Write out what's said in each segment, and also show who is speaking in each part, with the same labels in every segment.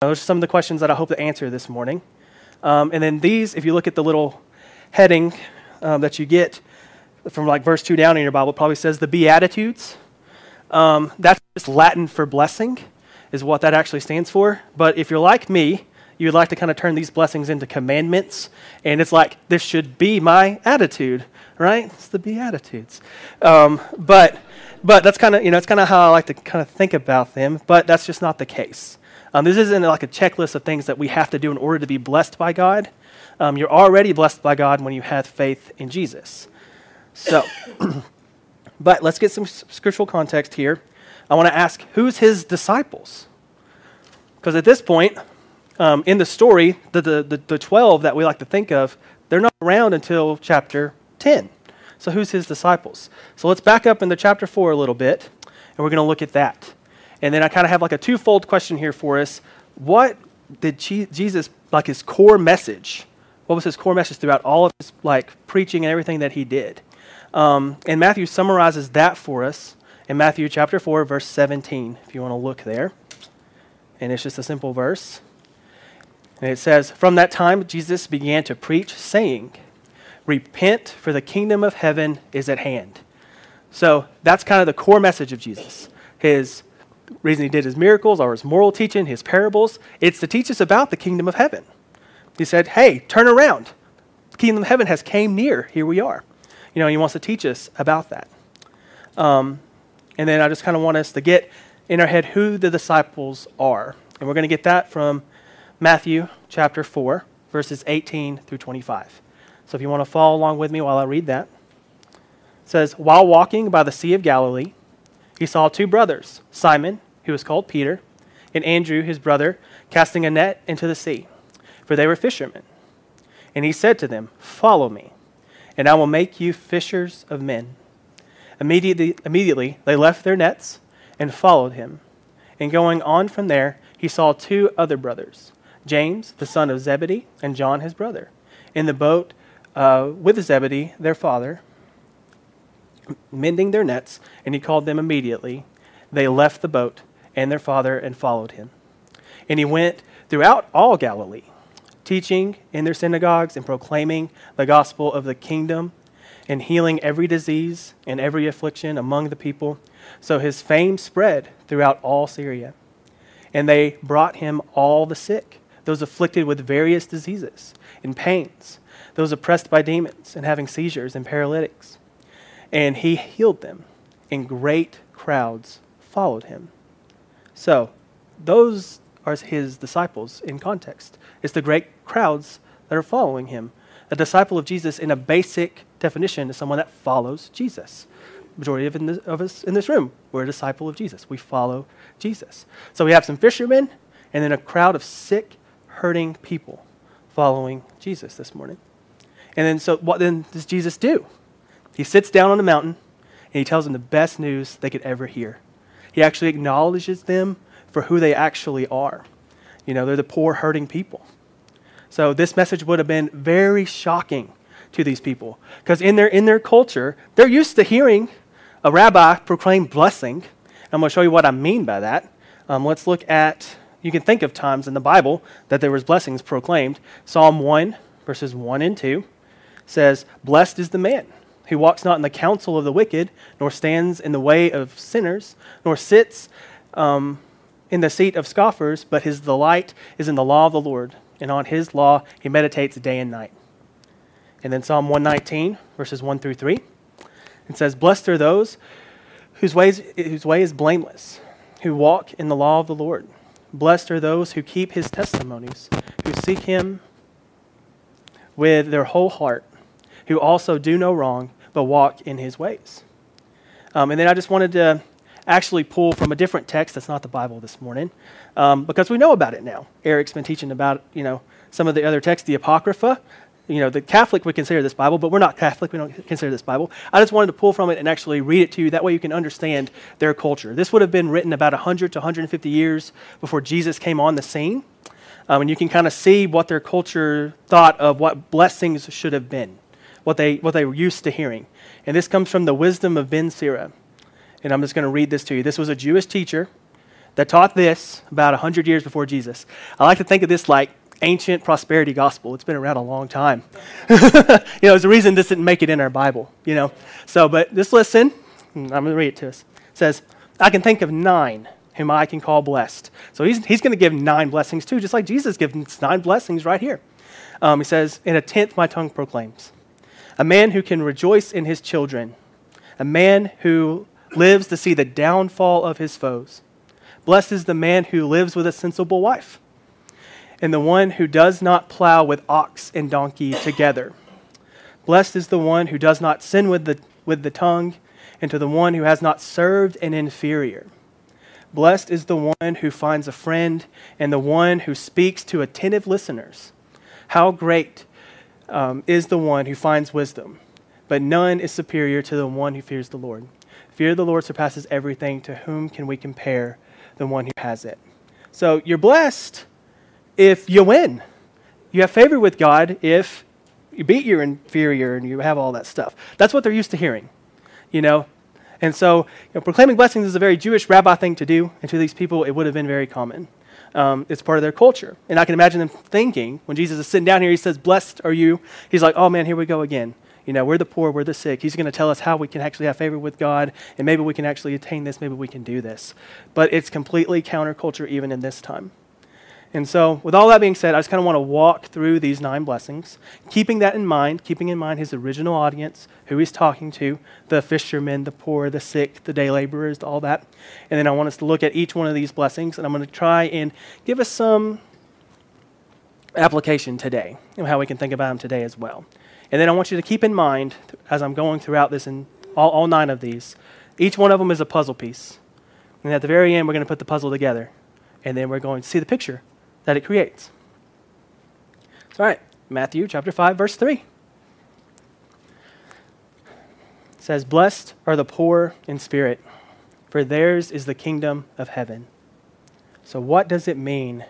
Speaker 1: Those are some of the questions that I hope to answer this morning. Um, and then these, if you look at the little heading um, that you get from like verse 2 down in your Bible, probably says the Beatitudes. Um, that's just Latin for blessing, is what that actually stands for. But if you're like me, you'd like to kind of turn these blessings into commandments. And it's like, this should be my attitude, right? It's the Beatitudes. Um, but, but that's kind of, you know, it's kind of how I like to kind of think about them. But that's just not the case. Um, this isn't like a checklist of things that we have to do in order to be blessed by God. Um, you're already blessed by God when you have faith in Jesus. So, but let's get some scriptural context here. I want to ask who's his disciples? Because at this point, um, in the story, the, the, the, the 12 that we like to think of, they're not around until chapter 10. So, who's his disciples? So, let's back up into chapter 4 a little bit, and we're going to look at that. And then I kind of have like a twofold question here for us. What did Jesus, like his core message, what was his core message throughout all of his like preaching and everything that he did? Um, and Matthew summarizes that for us in Matthew chapter 4, verse 17, if you want to look there. And it's just a simple verse. And it says, From that time Jesus began to preach, saying, Repent, for the kingdom of heaven is at hand. So that's kind of the core message of Jesus. His reason he did his miracles or his moral teaching, his parables, it's to teach us about the kingdom of heaven. He said, Hey, turn around. The kingdom of heaven has came near. Here we are. You know, he wants to teach us about that. Um, and then I just kind of want us to get in our head who the disciples are. And we're going to get that from Matthew chapter 4, verses 18 through 25. So if you want to follow along with me while I read that, it says, While walking by the Sea of Galilee, he saw two brothers, Simon, who was called Peter, and Andrew, his brother, casting a net into the sea, for they were fishermen. And he said to them, Follow me, and I will make you fishers of men. Immediately, immediately they left their nets and followed him. And going on from there, he saw two other brothers, James, the son of Zebedee, and John, his brother, in the boat uh, with Zebedee, their father, mending their nets, and he called them immediately. They left the boat and their father and followed him. And he went throughout all Galilee, teaching in their synagogues and proclaiming the gospel of the kingdom and healing every disease and every affliction among the people. So his fame spread throughout all Syria. And they brought him all the sick, those afflicted with various diseases and pains, those oppressed by demons and having seizures and paralytics and he healed them, and great crowds followed him. So, those are his disciples in context. It's the great crowds that are following him. A disciple of Jesus, in a basic definition, is someone that follows Jesus. Majority of, this, of us in this room, we're a disciple of Jesus. We follow Jesus. So we have some fishermen, and then a crowd of sick, hurting people following Jesus this morning. And then, so what then does Jesus do? He sits down on a mountain and he tells them the best news they could ever hear. He actually acknowledges them for who they actually are. You know, they're the poor, hurting people. So this message would have been very shocking to these people because in their, in their culture, they're used to hearing a rabbi proclaim blessing. I'm going to show you what I mean by that. Um, let's look at, you can think of times in the Bible that there was blessings proclaimed. Psalm 1, verses 1 and 2 says, Blessed is the man who walks not in the counsel of the wicked, nor stands in the way of sinners, nor sits um, in the seat of scoffers, but his delight is in the law of the Lord, and on his law he meditates day and night. And then Psalm 119, verses 1 through 3, it says, Blessed are those whose, ways, whose way is blameless, who walk in the law of the Lord. Blessed are those who keep his testimonies, who seek him with their whole heart, who also do no wrong but walk in his ways. Um, and then I just wanted to actually pull from a different text that's not the Bible this morning, um, because we know about it now. Eric's been teaching about, you know, some of the other texts, the Apocrypha. You know, the Catholic would consider this Bible, but we're not Catholic. We don't consider this Bible. I just wanted to pull from it and actually read it to you. That way you can understand their culture. This would have been written about 100 to 150 years before Jesus came on the scene. Um, and you can kind of see what their culture thought of what blessings should have been what they, what they were used to hearing. And this comes from the wisdom of Ben Sira. And I'm just going to read this to you. This was a Jewish teacher that taught this about 100 years before Jesus. I like to think of this like ancient prosperity gospel. It's been around a long time. you know, there's a reason this didn't make it in our Bible, you know. So, but just listen. I'm going to read it to us. It says, I can think of nine whom I can call blessed. So he's, he's going to give nine blessings too, just like Jesus gives nine blessings right here. Um, he says, In a tenth my tongue proclaims. A man who can rejoice in his children. A man who lives to see the downfall of his foes. Blessed is the man who lives with a sensible wife, and the one who does not plow with ox and donkey together. Blessed is the one who does not sin with the, with the tongue, and to the one who has not served an inferior. Blessed is the one who finds a friend, and the one who speaks to attentive listeners. How great um, is the one who finds wisdom, but none is superior to the one who fears the Lord. Fear of the Lord surpasses everything. To whom can we compare the one who has it? So you're blessed if you win. You have favor with God if you beat your inferior and you have all that stuff. That's what they're used to hearing, you know. And so, you know, proclaiming blessings is a very Jewish rabbi thing to do, and to these people, it would have been very common. Um, it's part of their culture. And I can imagine them thinking, when Jesus is sitting down here, he says, Blessed are you. He's like, Oh man, here we go again. You know, we're the poor, we're the sick. He's going to tell us how we can actually have favor with God, and maybe we can actually attain this, maybe we can do this. But it's completely counterculture even in this time. And so, with all that being said, I just kind of want to walk through these nine blessings, keeping that in mind, keeping in mind his original audience, who he's talking to the fishermen, the poor, the sick, the day laborers, all that. And then I want us to look at each one of these blessings, and I'm going to try and give us some application today and how we can think about them today as well. And then I want you to keep in mind, as I'm going throughout this and all, all nine of these, each one of them is a puzzle piece. And at the very end, we're going to put the puzzle together. And then we're going to see the picture that it creates. So, all right, Matthew chapter 5, verse 3. It says, Blessed are the poor in spirit, for theirs is the kingdom of heaven. So, what does it mean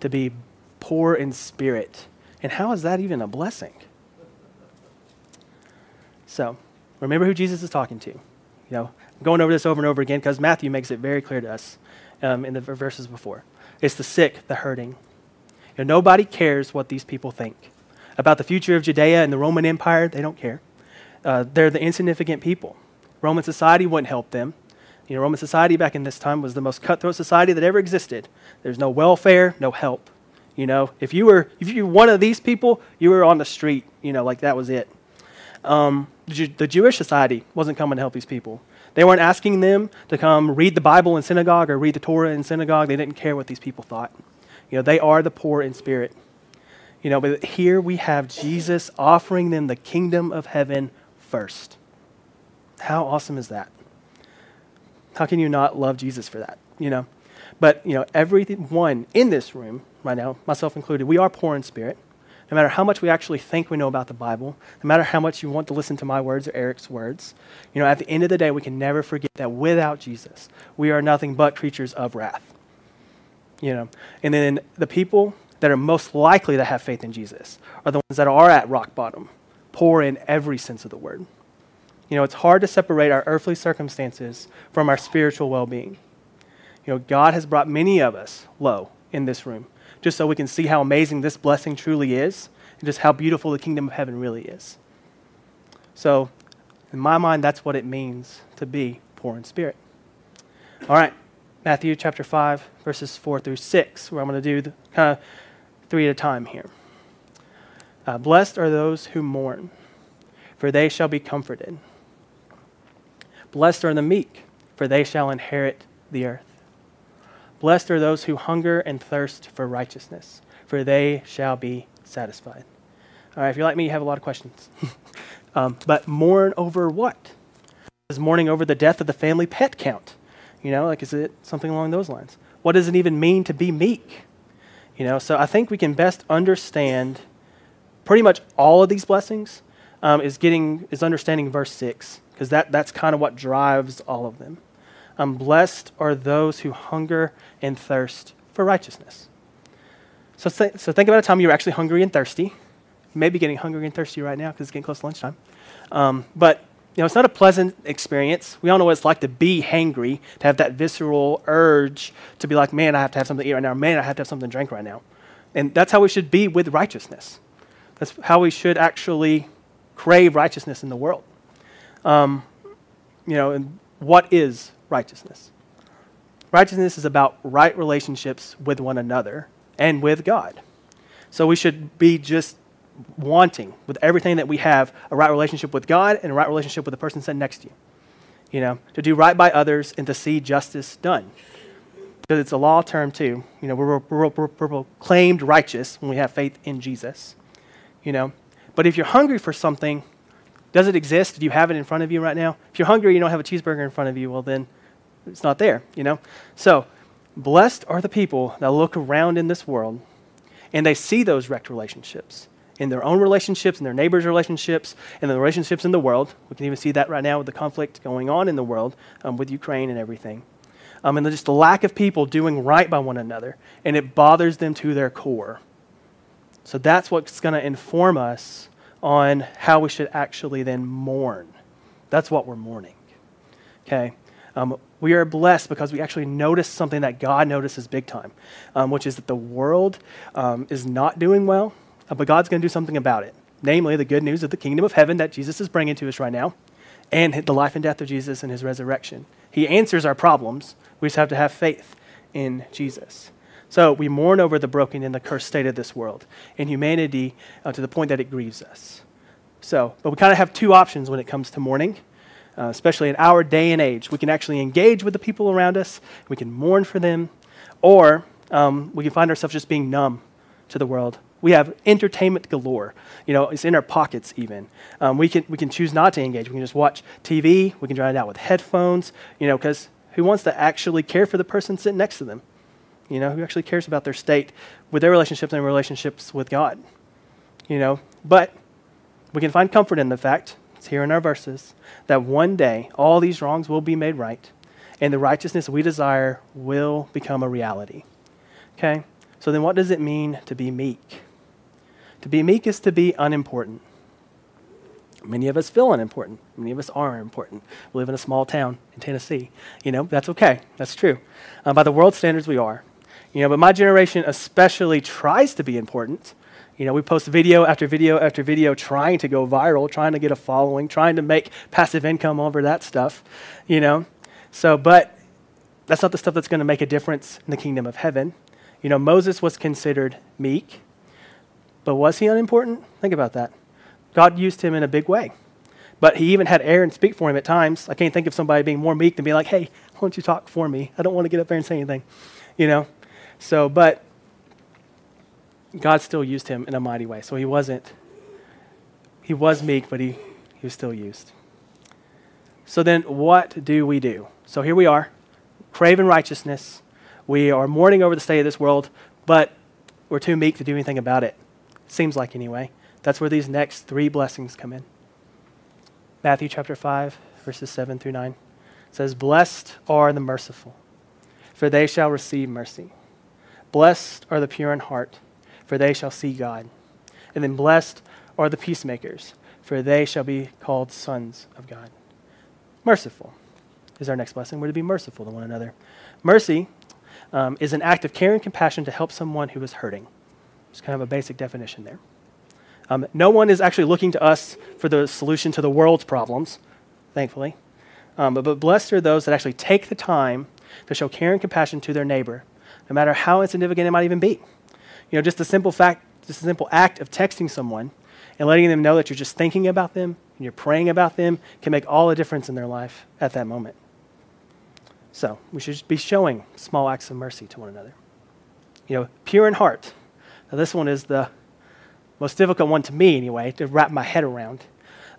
Speaker 1: to be poor in spirit? And how is that even a blessing? So, remember who Jesus is talking to. You know, I'm going over this over and over again because Matthew makes it very clear to us um, in the verses before. It's the sick, the hurting. You know, nobody cares what these people think about the future of Judea and the Roman Empire. They don't care. Uh, they're the insignificant people. Roman society wouldn't help them. You know, Roman society back in this time was the most cutthroat society that ever existed. There's no welfare, no help. You know, if you were if you were one of these people, you were on the street. You know, like that was it. Um, the Jewish society wasn't coming to help these people. They weren't asking them to come read the Bible in synagogue or read the Torah in synagogue. They didn't care what these people thought. You know, they are the poor in spirit. You know, but here we have Jesus offering them the kingdom of heaven first. How awesome is that? How can you not love Jesus for that? You know, but you know, everyone in this room right now, myself included, we are poor in spirit no matter how much we actually think we know about the Bible, no matter how much you want to listen to my words or Eric's words, you know, at the end of the day, we can never forget that without Jesus, we are nothing but creatures of wrath. You know, and then the people that are most likely to have faith in Jesus are the ones that are at rock bottom, poor in every sense of the word. You know, it's hard to separate our earthly circumstances from our spiritual well being. You know, God has brought many of us low in this room just so we can see how amazing this blessing truly is and just how beautiful the kingdom of heaven really is. So, in my mind, that's what it means to be poor in spirit. All right, Matthew chapter 5, verses 4 through 6, where I'm going to do kind of three at a time here. Uh, Blessed are those who mourn, for they shall be comforted. Blessed are the meek, for they shall inherit the earth. Blessed are those who hunger and thirst for righteousness, for they shall be satisfied. All right, if you're like me, you have a lot of questions. um, but mourn over what? Is mourning over the death of the family pet count? You know, like is it something along those lines? What does it even mean to be meek? You know, so I think we can best understand pretty much all of these blessings um, is getting is understanding verse six because that that's kind of what drives all of them. Um, blessed are those who hunger and thirst for righteousness. So, th- so think about a time you were actually hungry and thirsty. Maybe getting hungry and thirsty right now because it's getting close to lunchtime. Um, but You know, it's not a pleasant experience. We all know what it's like to be hangry, to have that visceral urge to be like, man, I have to have something to eat right now. Man, I have to have something to drink right now. And that's how we should be with righteousness. That's how we should actually crave righteousness in the world. Um, you know, and what is righteousness? Righteousness is about right relationships with one another and with God. So we should be just wanting with everything that we have a right relationship with God and a right relationship with the person sitting next to you. You know, to do right by others and to see justice done. Because it's a law term too. You know, we're, we're, we're, we're proclaimed righteous when we have faith in Jesus. You know, but if you're hungry for something, does it exist? Do you have it in front of you right now? If you're hungry, you don't have a cheeseburger in front of you. Well, then it's not there. You know. So, blessed are the people that look around in this world and they see those wrecked relationships in their own relationships, in their neighbors' relationships, and the relationships in the world. We can even see that right now with the conflict going on in the world um, with Ukraine and everything. Um, and just the lack of people doing right by one another, and it bothers them to their core. So that's what's going to inform us on how we should actually then mourn. That's what we're mourning. Okay? Um, we are blessed because we actually notice something that God notices big time, um, which is that the world um, is not doing well uh, but God's going to do something about it. Namely, the good news of the kingdom of heaven that Jesus is bringing to us right now, and the life and death of Jesus and his resurrection. He answers our problems. We just have to have faith in Jesus. So we mourn over the broken and the cursed state of this world and humanity uh, to the point that it grieves us. So, but we kind of have two options when it comes to mourning, uh, especially in our day and age. We can actually engage with the people around us, we can mourn for them, or um, we can find ourselves just being numb to the world we have entertainment galore. You know, it's in our pockets even. Um, we, can, we can choose not to engage. We can just watch TV. We can drown it out with headphones, you know, because who wants to actually care for the person sitting next to them? You know, who actually cares about their state with their relationships and relationships with God? You know, but we can find comfort in the fact, it's here in our verses, that one day all these wrongs will be made right and the righteousness we desire will become a reality. Okay? So then what does it mean to be meek? To be meek is to be unimportant. Many of us feel unimportant. Many of us are important. We live in a small town in Tennessee. You know, that's okay. That's true. Uh, by the world standards, we are. You know, but my generation especially tries to be important. You know, we post video after video after video trying to go viral, trying to get a following, trying to make passive income over that stuff, you know. So, but that's not the stuff that's going to make a difference in the kingdom of heaven. You know, Moses was considered meek. But was he unimportant? Think about that. God used him in a big way. But he even had Aaron speak for him at times. I can't think of somebody being more meek than being like, hey, why don't you talk for me? I don't want to get up there and say anything. You know? So, but God still used him in a mighty way. So he wasn't, he was meek, but he, he was still used. So then, what do we do? So here we are, craving righteousness. We are mourning over the state of this world, but we're too meek to do anything about it. Seems like, anyway. That's where these next three blessings come in. Matthew chapter 5, verses 7 through 9 says, Blessed are the merciful, for they shall receive mercy. Blessed are the pure in heart, for they shall see God. And then blessed are the peacemakers, for they shall be called sons of God. Merciful is our next blessing. We're to be merciful to one another. Mercy um, is an act of care and compassion to help someone who is hurting. It's kind of a basic definition there. Um, no one is actually looking to us for the solution to the world's problems, thankfully. Um, but, but blessed are those that actually take the time to show care and compassion to their neighbor, no matter how insignificant it might even be. You know, just the simple fact, just a simple act of texting someone and letting them know that you're just thinking about them and you're praying about them can make all the difference in their life at that moment. So we should be showing small acts of mercy to one another. You know, pure in heart now, this one is the most difficult one to me, anyway, to wrap my head around.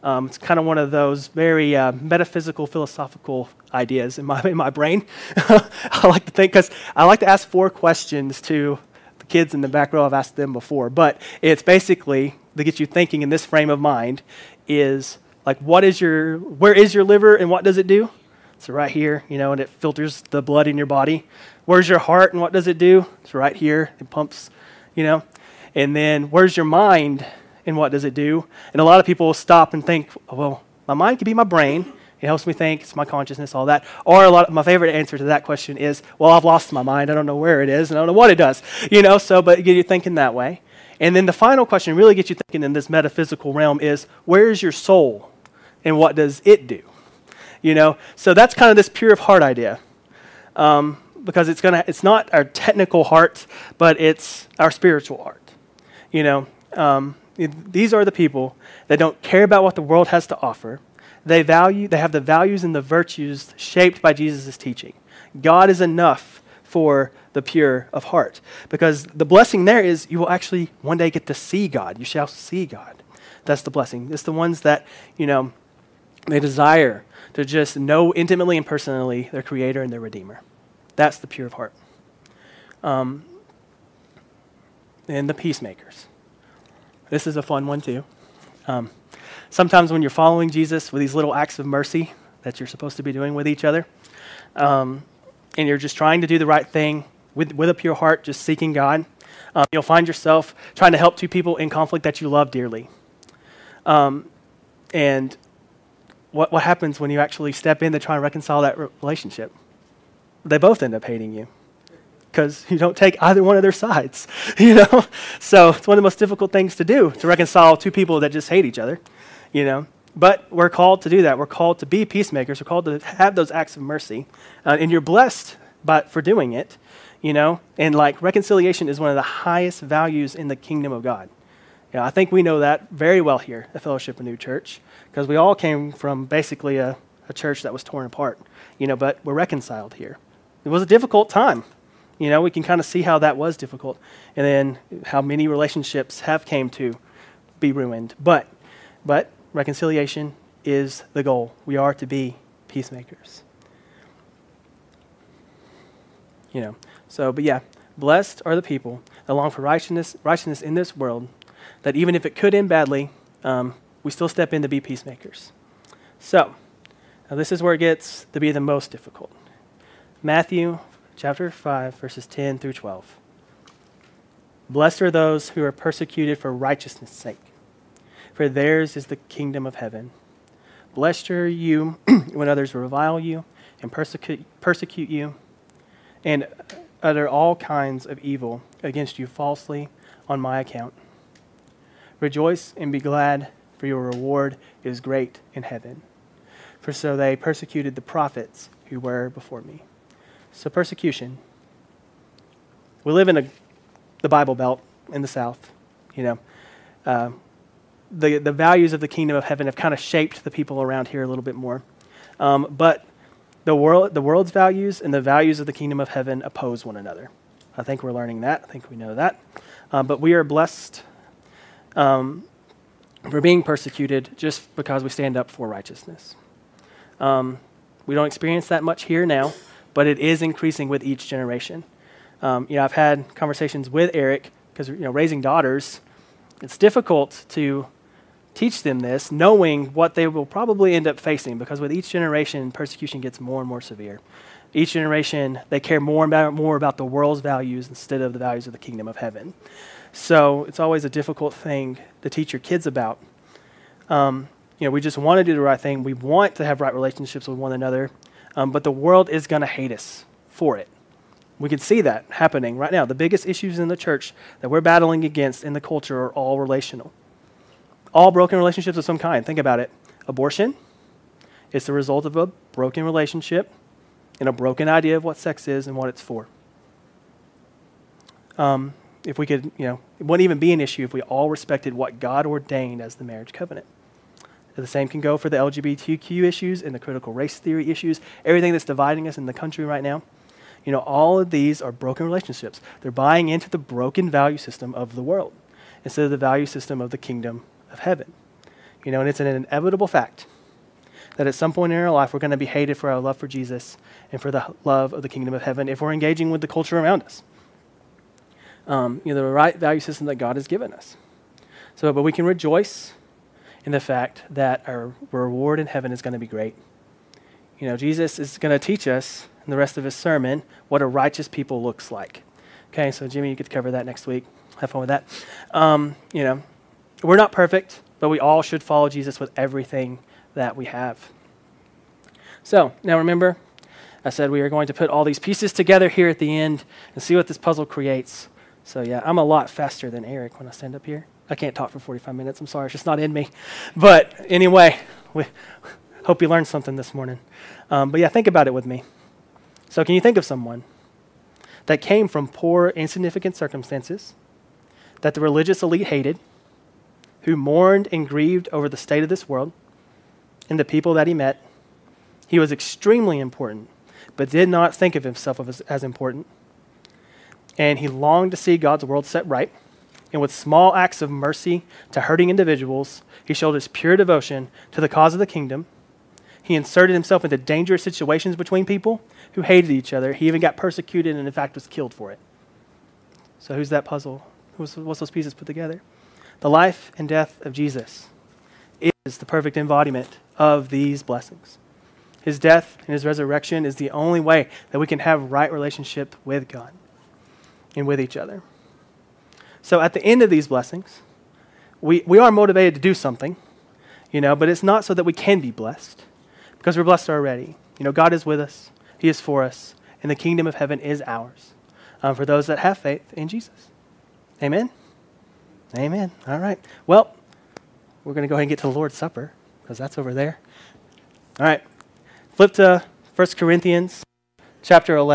Speaker 1: Um, it's kind of one of those very uh, metaphysical, philosophical ideas in my, in my brain. I like to think, because I like to ask four questions to kids in the back row. I've asked them before, but it's basically to get you thinking in this frame of mind is like, what is your, where is your liver and what does it do? It's right here, you know, and it filters the blood in your body. Where's your heart and what does it do? It's right here. It pumps you know? And then where's your mind and what does it do? And a lot of people stop and think, well, My mind could be my brain. It helps me think. It's my consciousness, all that. Or a lot. Of, my favorite answer to that question is, "Well, I've lost my mind. I don't know where it is, and I don't know what it does." You know. So, but get you thinking that way. And then the final question really gets you thinking in this metaphysical realm is, "Where is your soul, and what does it do?" You know. So that's kind of this pure of heart idea. Um, because it's gonna it's not our technical heart, but it's our spiritual heart. You know, um, these are the people that don't care about what the world has to offer. They value they have the values and the virtues shaped by Jesus' teaching. God is enough for the pure of heart. Because the blessing there is you will actually one day get to see God. You shall see God. That's the blessing. It's the ones that, you know, they desire to just know intimately and personally their creator and their redeemer. That's the pure of heart. Um, and the peacemakers. This is a fun one, too. Um, sometimes when you're following Jesus with these little acts of mercy that you're supposed to be doing with each other, um, and you're just trying to do the right thing with, with a pure heart, just seeking God, um, you'll find yourself trying to help two people in conflict that you love dearly. Um, and what, what happens when you actually step in to try and reconcile that relationship? they both end up hating you because you don't take either one of their sides, you know? So it's one of the most difficult things to do to reconcile two people that just hate each other, you know? But we're called to do that. We're called to be peacemakers. We're called to have those acts of mercy. Uh, and you're blessed but for doing it, you know? And like reconciliation is one of the highest values in the kingdom of God. You know, I think we know that very well here at Fellowship of New Church because we all came from basically a, a church that was torn apart, you know, but we're reconciled here. It was a difficult time. You know, we can kind of see how that was difficult and then how many relationships have came to be ruined. But but reconciliation is the goal. We are to be peacemakers. You know. So, but yeah, blessed are the people that long for righteousness, righteousness in this world, that even if it could end badly, um, we still step in to be peacemakers. So, now this is where it gets to be the most difficult. Matthew chapter 5, verses 10 through 12. Blessed are those who are persecuted for righteousness' sake, for theirs is the kingdom of heaven. Blessed are you when others revile you and persecute, persecute you and utter all kinds of evil against you falsely on my account. Rejoice and be glad, for your reward is great in heaven. For so they persecuted the prophets who were before me. So, persecution. We live in a, the Bible Belt in the South. You know, uh, the, the values of the kingdom of heaven have kind of shaped the people around here a little bit more. Um, but the, world, the world's values and the values of the kingdom of heaven oppose one another. I think we're learning that. I think we know that. Um, but we are blessed um, for being persecuted just because we stand up for righteousness. Um, we don't experience that much here now but it is increasing with each generation. Um, you know, I've had conversations with Eric because you know, raising daughters, it's difficult to teach them this, knowing what they will probably end up facing, because with each generation, persecution gets more and more severe. Each generation, they care more about more about the world's values instead of the values of the kingdom of heaven. So it's always a difficult thing to teach your kids about. Um, you know, we just want to do the right thing. We want to have right relationships with one another, um, but the world is going to hate us for it. We can see that happening right now. The biggest issues in the church that we're battling against in the culture are all relational. All broken relationships of some kind. Think about it. Abortion is the result of a broken relationship and a broken idea of what sex is and what it's for. Um, if we could, you know, it wouldn't even be an issue if we all respected what God ordained as the marriage covenant. The same can go for the LGBTQ issues and the critical race theory issues, everything that's dividing us in the country right now. You know, all of these are broken relationships. They're buying into the broken value system of the world instead of the value system of the kingdom of heaven. You know, and it's an inevitable fact that at some point in our life we're going to be hated for our love for Jesus and for the love of the kingdom of heaven if we're engaging with the culture around us. Um, you know, the right value system that God has given us. So, but we can rejoice in the fact that our reward in heaven is going to be great. You know, Jesus is going to teach us in the rest of his sermon what a righteous people looks like. Okay, so Jimmy, you to cover that next week. Have fun with that. Um, you know, we're not perfect, but we all should follow Jesus with everything that we have. So, now remember, I said we are going to put all these pieces together here at the end and see what this puzzle creates. So, yeah, I'm a lot faster than Eric when I stand up here. I can't talk for 45 minutes. I'm sorry, it's just not in me. But anyway, we hope you learned something this morning. Um, but yeah, think about it with me. So, can you think of someone that came from poor, insignificant circumstances, that the religious elite hated, who mourned and grieved over the state of this world and the people that he met? He was extremely important, but did not think of himself as, as important. And he longed to see God's world set right. And with small acts of mercy to hurting individuals, he showed his pure devotion to the cause of the kingdom. He inserted himself into dangerous situations between people who hated each other. He even got persecuted and, in fact, was killed for it. So, who's that puzzle? What's, what's those pieces put together? The life and death of Jesus is the perfect embodiment of these blessings. His death and his resurrection is the only way that we can have right relationship with God and with each other. So at the end of these blessings, we, we are motivated to do something, you know, but it's not so that we can be blessed because we're blessed already. You know, God is with us, He is for us, and the kingdom of heaven is ours um, for those that have faith in Jesus. Amen? Amen. All right. Well, we're going to go ahead and get to the Lord's Supper because that's over there. All right. Flip to 1 Corinthians chapter 11.